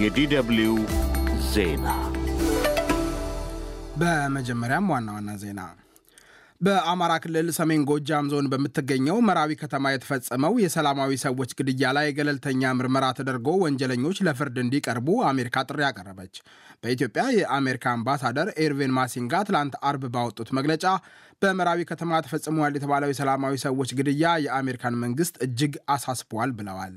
የዲደብልዩ ዜና በመጀመሪያም ዋና ዋና ዜና በአማራ ክልል ሰሜን ጎጃም ዞን በምትገኘው መራዊ ከተማ የተፈጸመው የሰላማዊ ሰዎች ግድያ ላይ ገለልተኛ ምርመራ ተደርጎ ወንጀለኞች ለፍርድ እንዲቀርቡ አሜሪካ ጥሪ አቀረበች። በኢትዮጵያ የአሜሪካ አምባሳደር ኤርቬን ማሲንጋ ትላንት አርብ ባወጡት መግለጫ በመራዊ ከተማ ተፈጽሟል የተባለው የሰላማዊ ሰዎች ግድያ የአሜሪካን መንግስት እጅግ አሳስቧል ብለዋል።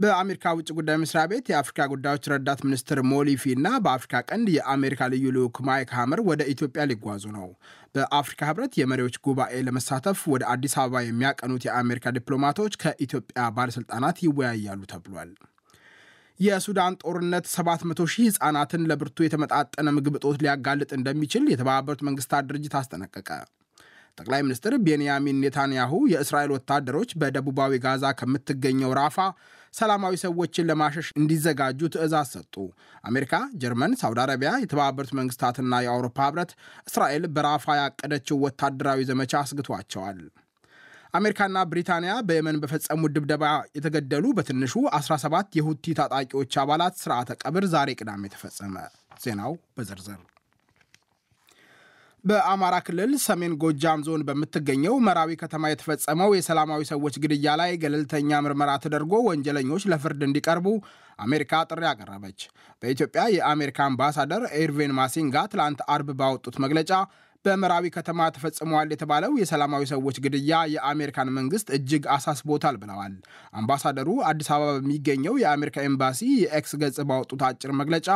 በአሜሪካ ውጭ ጉዳይ መስሪያ ቤት የአፍሪካ ጉዳዮች ረዳት ሚኒስትር ሞሊ ፊ እና በአፍሪካ ቀንድ የአሜሪካ ልዩ ልዑክ ማይክ ሀመር ወደ ኢትዮጵያ ሊጓዙ ነው። በአፍሪካ ህብረት የመሪዎች ጉባኤ ለመሳተፍ ወደ አዲስ አበባ የሚያቀኑት የአሜሪካ ዲፕሎማቶች ከኢትዮጵያ ባለሥልጣናት ይወያያሉ ተብሏል። የሱዳን ጦርነት 700 ሺህ ህጻናትን ለብርቱ የተመጣጠነ ምግብ እጦት ሊያጋልጥ እንደሚችል የተባበሩት መንግስታት ድርጅት አስጠነቀቀ። ጠቅላይ ሚኒስትር ቤንያሚን ኔታንያሁ የእስራኤል ወታደሮች በደቡባዊ ጋዛ ከምትገኘው ራፋ ሰላማዊ ሰዎችን ለማሸሽ እንዲዘጋጁ ትዕዛዝ ሰጡ። አሜሪካ፣ ጀርመን፣ ሳውዲ አረቢያ፣ የተባበሩት መንግስታትና የአውሮፓ ህብረት እስራኤል በራፋ ያቀደችው ወታደራዊ ዘመቻ አስግቷቸዋል። አሜሪካና ብሪታንያ በየመን በፈጸሙት ድብደባ የተገደሉ በትንሹ 17 የሁቲ ታጣቂዎች አባላት ስርዓተ ቀብር ዛሬ ቅዳሜ ተፈጸመ። ዜናው በዝርዝር በአማራ ክልል ሰሜን ጎጃም ዞን በምትገኘው መራዊ ከተማ የተፈጸመው የሰላማዊ ሰዎች ግድያ ላይ ገለልተኛ ምርመራ ተደርጎ ወንጀለኞች ለፍርድ እንዲቀርቡ አሜሪካ ጥሪ አቀረበች። በኢትዮጵያ የአሜሪካ አምባሳደር ኤርቬን ማሲንጋ ትላንት አርብ ባወጡት መግለጫ በመራዊ ከተማ ተፈጽመዋል የተባለው የሰላማዊ ሰዎች ግድያ የአሜሪካን መንግስት እጅግ አሳስቦታል ብለዋል። አምባሳደሩ አዲስ አበባ በሚገኘው የአሜሪካ ኤምባሲ የኤክስ ገጽ ባወጡት አጭር መግለጫ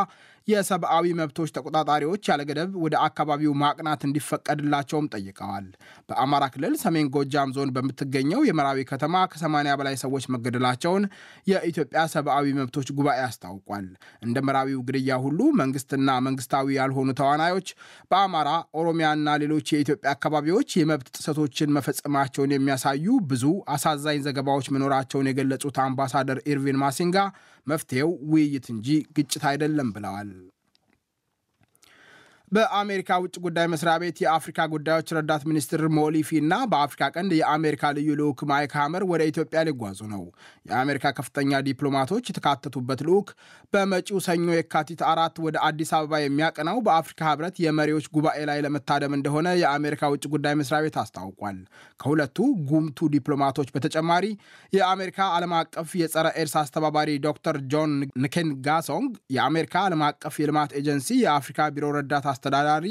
የሰብአዊ መብቶች ተቆጣጣሪዎች ያለገደብ ወደ አካባቢው ማቅናት እንዲፈቀድላቸውም ጠይቀዋል። በአማራ ክልል ሰሜን ጎጃም ዞን በምትገኘው የመራዊ ከተማ ከ80 በላይ ሰዎች መገደላቸውን የኢትዮጵያ ሰብአዊ መብቶች ጉባኤ አስታውቋል። እንደ መራዊው ግድያ ሁሉ መንግስትና መንግስታዊ ያልሆኑ ተዋናዮች በአማራ ኦሮሚያና ሌሎች የኢትዮጵያ አካባቢዎች የመብት ጥሰቶችን መፈጸማቸውን የሚያሳዩ ብዙ አሳዛኝ ዘገባዎች መኖራቸውን የገለጹት አምባሳደር ኢርቪን ማሲንጋ መፍትሄው ውይይት እንጂ ግጭት አይደለም ብለዋል። በአሜሪካ ውጭ ጉዳይ መስሪያ ቤት የአፍሪካ ጉዳዮች ረዳት ሚኒስትር ሞሊ ፊ እና በአፍሪካ ቀንድ የአሜሪካ ልዩ ልዑክ ማይክ ሀመር ወደ ኢትዮጵያ ሊጓዙ ነው። የአሜሪካ ከፍተኛ ዲፕሎማቶች የተካተቱበት ልዑክ በመጪው ሰኞ የካቲት አራት ወደ አዲስ አበባ የሚያቀናው በአፍሪካ ህብረት የመሪዎች ጉባኤ ላይ ለመታደም እንደሆነ የአሜሪካ ውጭ ጉዳይ መስሪያ ቤት አስታውቋል። ከሁለቱ ጉምቱ ዲፕሎማቶች በተጨማሪ የአሜሪካ ዓለም አቀፍ የጸረ ኤድስ አስተባባሪ ዶክተር ጆን ንኬንጋሶንግ፣ የአሜሪካ ዓለም አቀፍ የልማት ኤጀንሲ የአፍሪካ ቢሮ ረዳት አስተዳዳሪ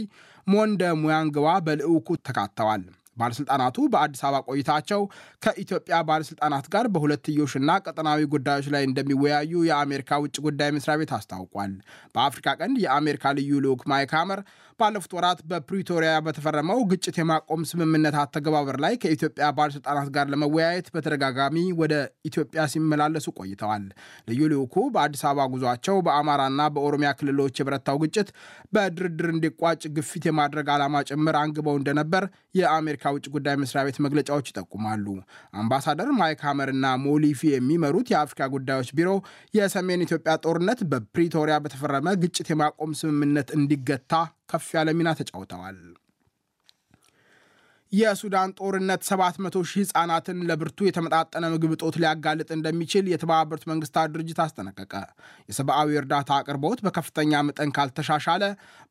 ሞንደ ሙያንግዋ በልዑኩ ተካተዋል። ባለሥልጣናቱ በአዲስ አበባ ቆይታቸው ከኢትዮጵያ ባለሥልጣናት ጋር በሁለትዮሽና ቀጠናዊ ጉዳዮች ላይ እንደሚወያዩ የአሜሪካ ውጭ ጉዳይ መስሪያ ቤት አስታውቋል። በአፍሪካ ቀንድ የአሜሪካ ልዩ ልዑክ ማይክ ሀመር ባለፉት ወራት በፕሪቶሪያ በተፈረመው ግጭት የማቆም ስምምነት አተገባበር ላይ ከኢትዮጵያ ባለሥልጣናት ጋር ለመወያየት በተደጋጋሚ ወደ ኢትዮጵያ ሲመላለሱ ቆይተዋል። ልዩ ልዑኩ በአዲስ አበባ ጉዟቸው በአማራና በኦሮሚያ ክልሎች የበረታው ግጭት በድርድር እንዲቋጭ ግፊት የማድረግ ዓላማ ጭምር አንግበው እንደነበር የአሜሪካ ውጭ ጉዳይ መስሪያ ቤት መግለጫዎች ይጠቁማሉ። አምባሳደር ማይክ ሀመርና ሞሊፊ የሚመሩት የአፍሪካ ጉዳዮች ቢሮ የሰሜን ኢትዮጵያ ጦርነት በፕሪቶሪያ በተፈረመ ግጭት የማቆም ስምምነት እንዲገታ ከፍ ያለ ሚና ተጫውተዋል። የሱዳን ጦርነት 700 ሺህ ህጻናትን ለብርቱ የተመጣጠነ ምግብ እጦት ሊያጋልጥ እንደሚችል የተባበሩት መንግስታት ድርጅት አስጠነቀቀ። የሰብአዊ እርዳታ አቅርቦት በከፍተኛ መጠን ካልተሻሻለ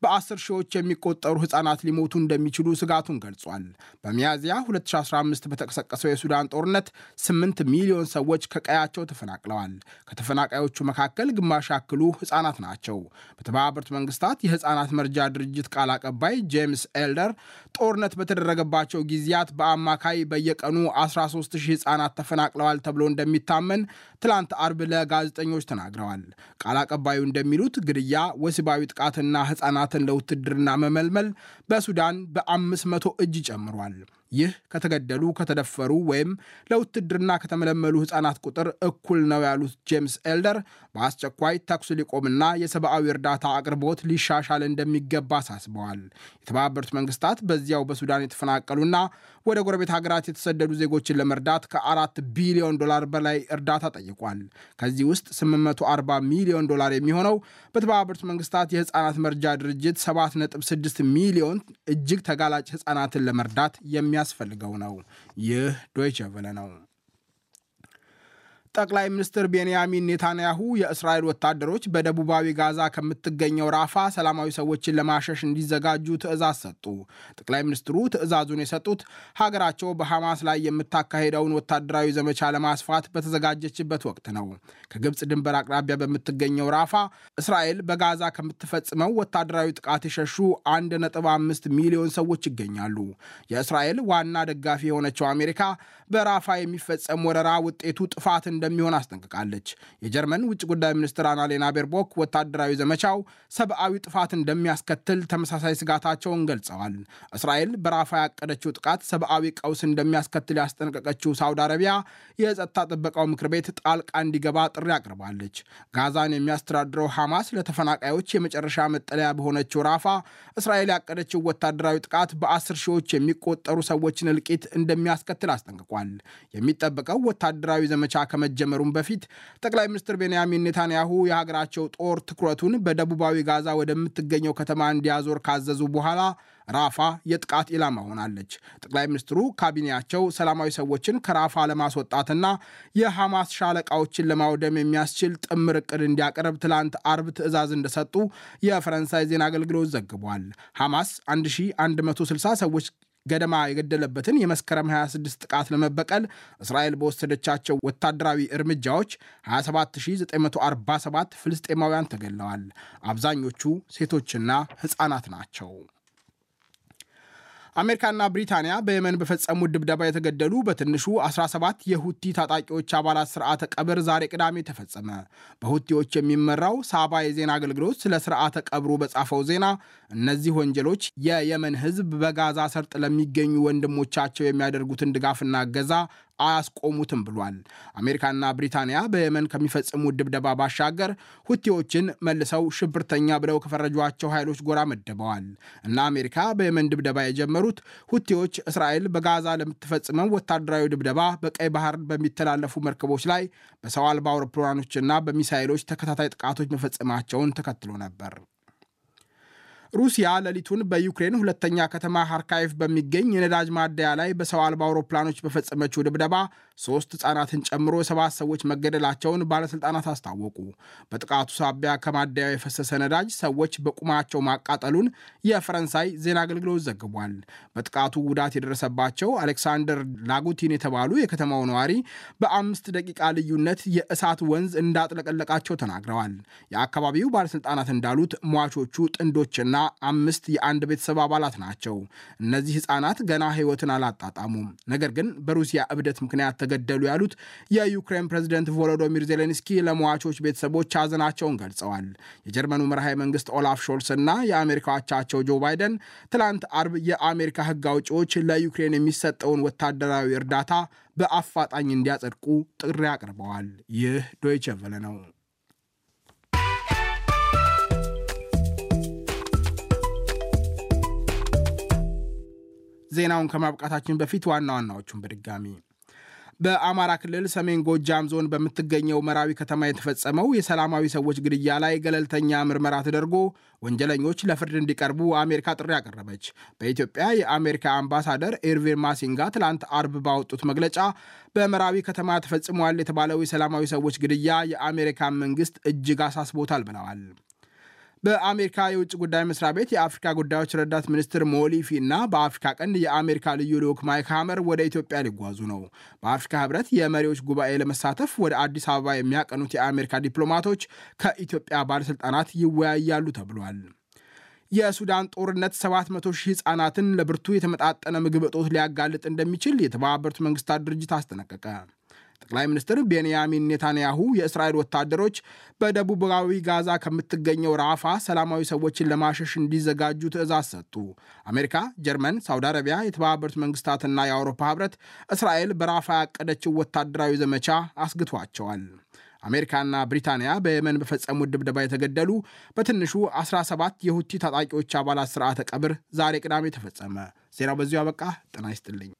በአስር ሺዎች የሚቆጠሩ ህጻናት ሊሞቱ እንደሚችሉ ስጋቱን ገልጿል። በሚያዝያ 2015 በተቀሰቀሰው የሱዳን ጦርነት 8 ሚሊዮን ሰዎች ከቀያቸው ተፈናቅለዋል። ከተፈናቃዮቹ መካከል ግማሽ ያክሉ ህጻናት ናቸው። በተባበሩት መንግስታት የህጻናት መርጃ ድርጅት ቃል አቀባይ ጄምስ ኤልደር ጦርነት በተደረገባቸው ባለባቸው ጊዜያት በአማካይ በየቀኑ 13 ሺህ ህጻናት ተፈናቅለዋል ተብሎ እንደሚታመን ትላንት አርብ ለጋዜጠኞች ተናግረዋል። ቃል አቀባዩ እንደሚሉት ግድያ፣ ወሲባዊ ጥቃትና ህጻናትን ለውትድርና መመልመል በሱዳን በአምስት መቶ እጅ ጨምሯል። ይህ ከተገደሉ ከተደፈሩ ወይም ለውትድርና ከተመለመሉ ህጻናት ቁጥር እኩል ነው ያሉት ጄምስ ኤልደር በአስቸኳይ ተኩስ ሊቆምና የሰብአዊ እርዳታ አቅርቦት ሊሻሻል እንደሚገባ አሳስበዋል። የተባበሩት መንግስታት በዚያው በሱዳን የተፈናቀሉና ወደ ጎረቤት ሀገራት የተሰደዱ ዜጎችን ለመርዳት ከአራት ቢሊዮን ዶላር በላይ እርዳታ ጠይቋል። ከዚህ ውስጥ 840 ሚሊዮን ዶላር የሚሆነው በተባበሩት መንግስታት የህፃናት መርጃ ድርጅት 7.6 ሚሊዮን እጅግ ተጋላጭ ህፃናትን ለመርዳት የሚያስፈልገው ነው። ይህ ዶይቸ ቨለ ነው። ጠቅላይ ሚኒስትር ቤንያሚን ኔታንያሁ የእስራኤል ወታደሮች በደቡባዊ ጋዛ ከምትገኘው ራፋ ሰላማዊ ሰዎችን ለማሸሽ እንዲዘጋጁ ትዕዛዝ ሰጡ። ጠቅላይ ሚኒስትሩ ትዕዛዙን የሰጡት ሀገራቸው በሐማስ ላይ የምታካሄደውን ወታደራዊ ዘመቻ ለማስፋት በተዘጋጀችበት ወቅት ነው። ከግብፅ ድንበር አቅራቢያ በምትገኘው ራፋ እስራኤል በጋዛ ከምትፈጽመው ወታደራዊ ጥቃት የሸሹ 1.5 ሚሊዮን ሰዎች ይገኛሉ። የእስራኤል ዋና ደጋፊ የሆነችው አሜሪካ በራፋ የሚፈጸም ወረራ ውጤቱ ጥፋት እንደሚሆን አስጠንቅቃለች። የጀርመን ውጭ ጉዳይ ሚኒስትር አናሌና ቤርቦክ ወታደራዊ ዘመቻው ሰብአዊ ጥፋት እንደሚያስከትል ተመሳሳይ ስጋታቸውን ገልጸዋል። እስራኤል በራፋ ያቀደችው ጥቃት ሰብአዊ ቀውስ እንደሚያስከትል ያስጠነቀቀችው ሳውዲ አረቢያ የጸጥታ ጥበቃው ምክር ቤት ጣልቃ እንዲገባ ጥሪ አቅርባለች። ጋዛን የሚያስተዳድረው ሐማስ ለተፈናቃዮች የመጨረሻ መጠለያ በሆነችው ራፋ እስራኤል ያቀደችው ወታደራዊ ጥቃት በአስር ሺዎች የሚቆጠሩ ሰዎችን እልቂት እንደሚያስከትል አስጠንቅቋል። የሚጠበቀው ወታደራዊ ዘመቻ ከመጀመሩም በፊት ጠቅላይ ሚኒስትር ቤንያሚን ኔታንያሁ የሀገራቸው ጦር ትኩረቱን በደቡባዊ ጋዛ ወደምትገኘው ከተማ እንዲያዞር ካዘዙ በኋላ ራፋ የጥቃት ኢላማ ሆናለች። ጠቅላይ ሚኒስትሩ ካቢኔያቸው ሰላማዊ ሰዎችን ከራፋ ለማስወጣትና የሐማስ ሻለቃዎችን ለማውደም የሚያስችል ጥምር ዕቅድ እንዲያቀርብ ትላንት አርብ ትዕዛዝ እንደሰጡ የፈረንሳይ ዜና አገልግሎት ዘግቧል። ሐማስ 1160 ሰዎች ገደማ የገደለበትን የመስከረም 26 ጥቃት ለመበቀል እስራኤል በወሰደቻቸው ወታደራዊ እርምጃዎች 27947 ፍልስጤማውያን ተገድለዋል። አብዛኞቹ ሴቶችና ሕፃናት ናቸው። አሜሪካና ብሪታንያ በየመን በፈጸሙት ድብደባ የተገደሉ በትንሹ 17 የሁቲ ታጣቂዎች አባላት ስርዓተ ቀብር ዛሬ ቅዳሜ ተፈጸመ። በሁቲዎች የሚመራው ሳባ የዜና አገልግሎት ስለ ስርዓተ ቀብሩ በጻፈው ዜና እነዚህ ወንጀሎች የየመን ሕዝብ በጋዛ ሰርጥ ለሚገኙ ወንድሞቻቸው የሚያደርጉትን ድጋፍና እገዛ አያስቆሙትም ብሏል። አሜሪካና ብሪታንያ በየመን ከሚፈጽሙት ድብደባ ባሻገር ሁቲዎችን መልሰው ሽብርተኛ ብለው ከፈረጇቸው ኃይሎች ጎራ መድበዋል እና አሜሪካ በየመን ድብደባ የጀመሩት ሁቲዎች እስራኤል በጋዛ ለምትፈጽመው ወታደራዊ ድብደባ በቀይ ባህር በሚተላለፉ መርከቦች ላይ በሰው አልባ አውሮፕላኖችና በሚሳይሎች ተከታታይ ጥቃቶች መፈጸማቸውን ተከትሎ ነበር። ሩሲያ ሌሊቱን በዩክሬን ሁለተኛ ከተማ ሃርካይፍ በሚገኝ የነዳጅ ማደያ ላይ በሰው አልባ አውሮፕላኖች በፈጸመችው ድብደባ ሶስት ሕፃናትን ጨምሮ ሰባት ሰዎች መገደላቸውን ባለሥልጣናት አስታወቁ። በጥቃቱ ሳቢያ ከማደያው የፈሰሰ ነዳጅ ሰዎች በቁማቸው ማቃጠሉን የፈረንሳይ ዜና አገልግሎት ዘግቧል። በጥቃቱ ጉዳት የደረሰባቸው አሌክሳንደር ላጉቲን የተባሉ የከተማው ነዋሪ በአምስት ደቂቃ ልዩነት የእሳት ወንዝ እንዳጥለቀለቃቸው ተናግረዋል። የአካባቢው ባለሥልጣናት እንዳሉት ሟቾቹ ጥንዶችና አምስት የአንድ ቤተሰብ አባላት ናቸው። እነዚህ ሕፃናት ገና ሕይወትን አላጣጣሙም፣ ነገር ግን በሩሲያ እብደት ምክንያት ተገደሉ ያሉት የዩክሬን ፕሬዝደንት ቮሎዶሚር ዜሌንስኪ ለሟቾች ቤተሰቦች ሐዘናቸውን ገልጸዋል። የጀርመኑ መራሄ መንግስት ኦላፍ ሾልስ እና የአሜሪካ አቻቸው ጆ ባይደን ትላንት አርብ የአሜሪካ ሕግ አውጪዎች ለዩክሬን የሚሰጠውን ወታደራዊ እርዳታ በአፋጣኝ እንዲያጸድቁ ጥሪ አቅርበዋል። ይህ ዶይቸ ቨለ ነው። ዜናውን ከማብቃታችን በፊት ዋና ዋናዎቹን በድጋሚ በአማራ ክልል ሰሜን ጎጃም ዞን በምትገኘው መራዊ ከተማ የተፈጸመው የሰላማዊ ሰዎች ግድያ ላይ ገለልተኛ ምርመራ ተደርጎ ወንጀለኞች ለፍርድ እንዲቀርቡ አሜሪካ ጥሪ አቀረበች። በኢትዮጵያ የአሜሪካ አምባሳደር ኤርቪን ማሲንጋ ትላንት አርብ ባወጡት መግለጫ በመራዊ ከተማ ተፈጽሟል የተባለው የሰላማዊ ሰዎች ግድያ የአሜሪካን መንግስት እጅግ አሳስቦታል ብለዋል። በአሜሪካ የውጭ ጉዳይ መስሪያ ቤት የአፍሪካ ጉዳዮች ረዳት ሚኒስትር ሞሊ ፊ እና በአፍሪካ ቀንድ የአሜሪካ ልዩ ልዑክ ማይክ ሃመር ወደ ኢትዮጵያ ሊጓዙ ነው። በአፍሪካ ህብረት የመሪዎች ጉባኤ ለመሳተፍ ወደ አዲስ አበባ የሚያቀኑት የአሜሪካ ዲፕሎማቶች ከኢትዮጵያ ባለሥልጣናት ይወያያሉ ተብሏል። የሱዳን ጦርነት 700 ሺህ ሕፃናትን ለብርቱ የተመጣጠነ ምግብ እጦት ሊያጋልጥ እንደሚችል የተባበሩት መንግስታት ድርጅት አስጠነቀቀ። ጠቅላይ ሚኒስትር ቤንያሚን ኔታንያሁ የእስራኤል ወታደሮች በደቡባዊ ጋዛ ከምትገኘው ራፋ ሰላማዊ ሰዎችን ለማሸሽ እንዲዘጋጁ ትዕዛዝ ሰጡ። አሜሪካ፣ ጀርመን፣ ሳውዲ አረቢያ፣ የተባበሩት መንግስታትና የአውሮፓ ህብረት እስራኤል በራፋ ያቀደችው ወታደራዊ ዘመቻ አስግቷቸዋል። አሜሪካና ብሪታንያ በየመን በፈጸሙት ድብደባ የተገደሉ በትንሹ 17 የሁቲ ታጣቂዎች አባላት ስርዓተ ቀብር ዛሬ ቅዳሜ ተፈጸመ። ዜናው በዚሁ አበቃ። ጤና ይስጥልኝ።